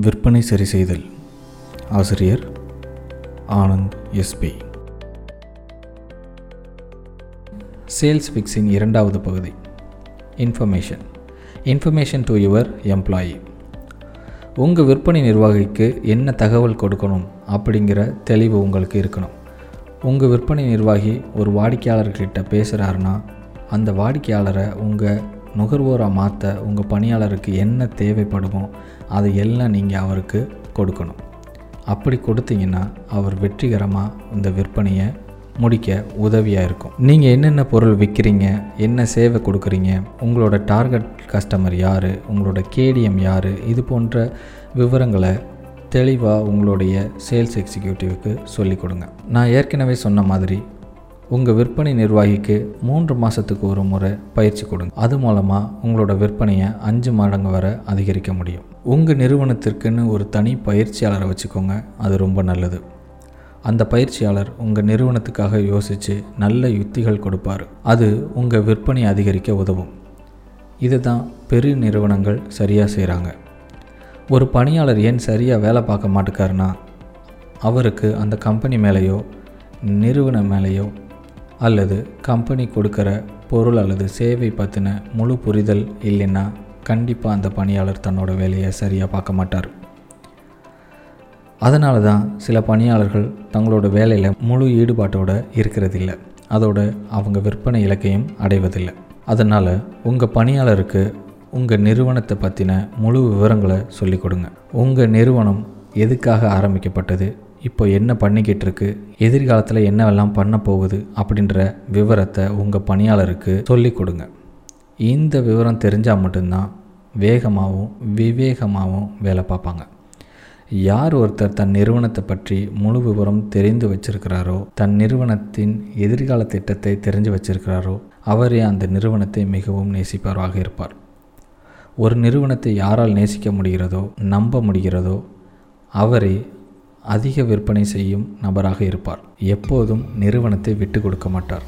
விற்பனை சரி செய்தல். ஆசிரியர் ஆனந்த் எஸ்பி சேல்ஸ் ஃபிக்ஸின் இரண்டாவது பகுதி. Information. Information to your employee. உங்கள் விற்பனை நிர்வாகிக்கு என்ன தகவல் கொடுக்கணும் அப்படிங்கிற தெளிவு உங்களுக்கு இருக்கணும். உங்கள் விற்பனை நிர்வாகி ஒரு வாடிக்கையாளர்கிட்ட பேசுகிறாருன்னா அந்த வாடிக்கையாளரை உங்கள் நுகர்வோராக மாற்ற உங்கள் பணியாளருக்கு என்ன தேவைப்படுமோ அதை எல்லாம் நீங்கள் அவருக்கு கொடுக்கணும். அப்படி கொடுத்தீங்கன்னா அவர் வெற்றிகரமாக இந்த விற்பனையை முடிக்க உதவியாக இருக்கும். நீங்கள் என்னென்ன பொருள் விற்கிறீங்க என்ன சேவை கொடுக்குறீங்க உங்களோட டார்கெட் கஸ்டமர் யார் உங்களோட கேடிஎம் யார் இது போன்ற விவரங்களை தெளிவாக உங்களுடைய சேல்ஸ் எக்ஸிக்யூட்டிவ்க்கு சொல்லிக் கொடுங்க. நான் ஏற்கனவே சொன்ன மாதிரி உங்கள் விற்பனை நிர்வாகிக்கு மூன்று மாதத்துக்கு ஒரு முறை பயிற்சி கொடுங்க. அது மூலமாக உங்களோட விற்பனையை அஞ்சு மடங்கு வரை அதிகரிக்க முடியும். உங்கள் நிறுவனத்திற்குன்னு ஒரு தனி பயிற்சியாளரை வச்சுக்கோங்க. அது ரொம்ப நல்லது. அந்த பயிற்சியாளர் உங்கள் நிறுவனத்துக்காக யோசித்து நல்ல யுத்திகள் கொடுப்பார். அது உங்கள் விற்பனை அதிகரிக்க உதவும். இதை தான் பெரிய நிறுவனங்கள் சரியாக செய்கிறாங்க ஒரு பணியாளர் ஏன் சரியாக வேலை பார்க்க மாட்டேக்காருன்னா அவருக்கு அந்த கம்பெனி மேலேயோ நிறுவனம் மேலேயோ அல்லது கம்பெனி கொடுக்குற பொருள் அல்லது சேவை பற்றின முழு புரிதல் இல்லைன்னா கண்டிப்பாக அந்த பணியாளர் தன்னோட வேலையை சரியாக பார்க்க மாட்டார். அதனால தான் சில பணியாளர்கள் தங்களோட வேலையில் முழு ஈடுபாட்டோடு இருக்கிறதில்ல. அதோட அவங்க விற்பனை இலக்கையும் அடைவதில்லை. அதனால் உங்கள் பணியாளருக்கு உங்கள் நிறுவனத்தை பற்றின முழு விவரங்களை சொல்லிக் கொடுங்க. உங்கள் நிறுவனம் எதுக்காக ஆரம்பிக்கப்பட்டது? இப்போ என்ன பண்ணிக்கிட்டு இருக்கு எதிர்காலத்தில் என்னவெல்லாம் பண்ண போகுது? அப்படின்ற விவரத்தை உங்கள் பணியாளருக்கு சொல்லிக் கொடுங்க. இந்த விவரம் தெரிஞ்சால் மட்டும்தான் வேகமாகவும் விவேகமாகவும் வேலை பார்ப்பாங்க. யார் ஒருத்தர் தன் நிறுவனத்தை பற்றி முழு விவரம் தெரிந்து வச்சிருக்கிறாரோ தன் நிறுவனத்தின் எதிர்கால திட்டத்தை தெரிஞ்சு வச்சிருக்கிறாரோ அவரே அந்த நிறுவனத்தை மிகவும் நேசிப்பவராக இருப்பார். ஒரு நிறுவனத்தை யாரால் நேசிக்க முடிகிறதோ நம்ப முடிகிறதோ அவரே அதிக விற்பனை செய்யும் நபராக இருப்பார். எப்போதும் நிறுவனத்தை விட்டு கொடுக்க மாட்டார்.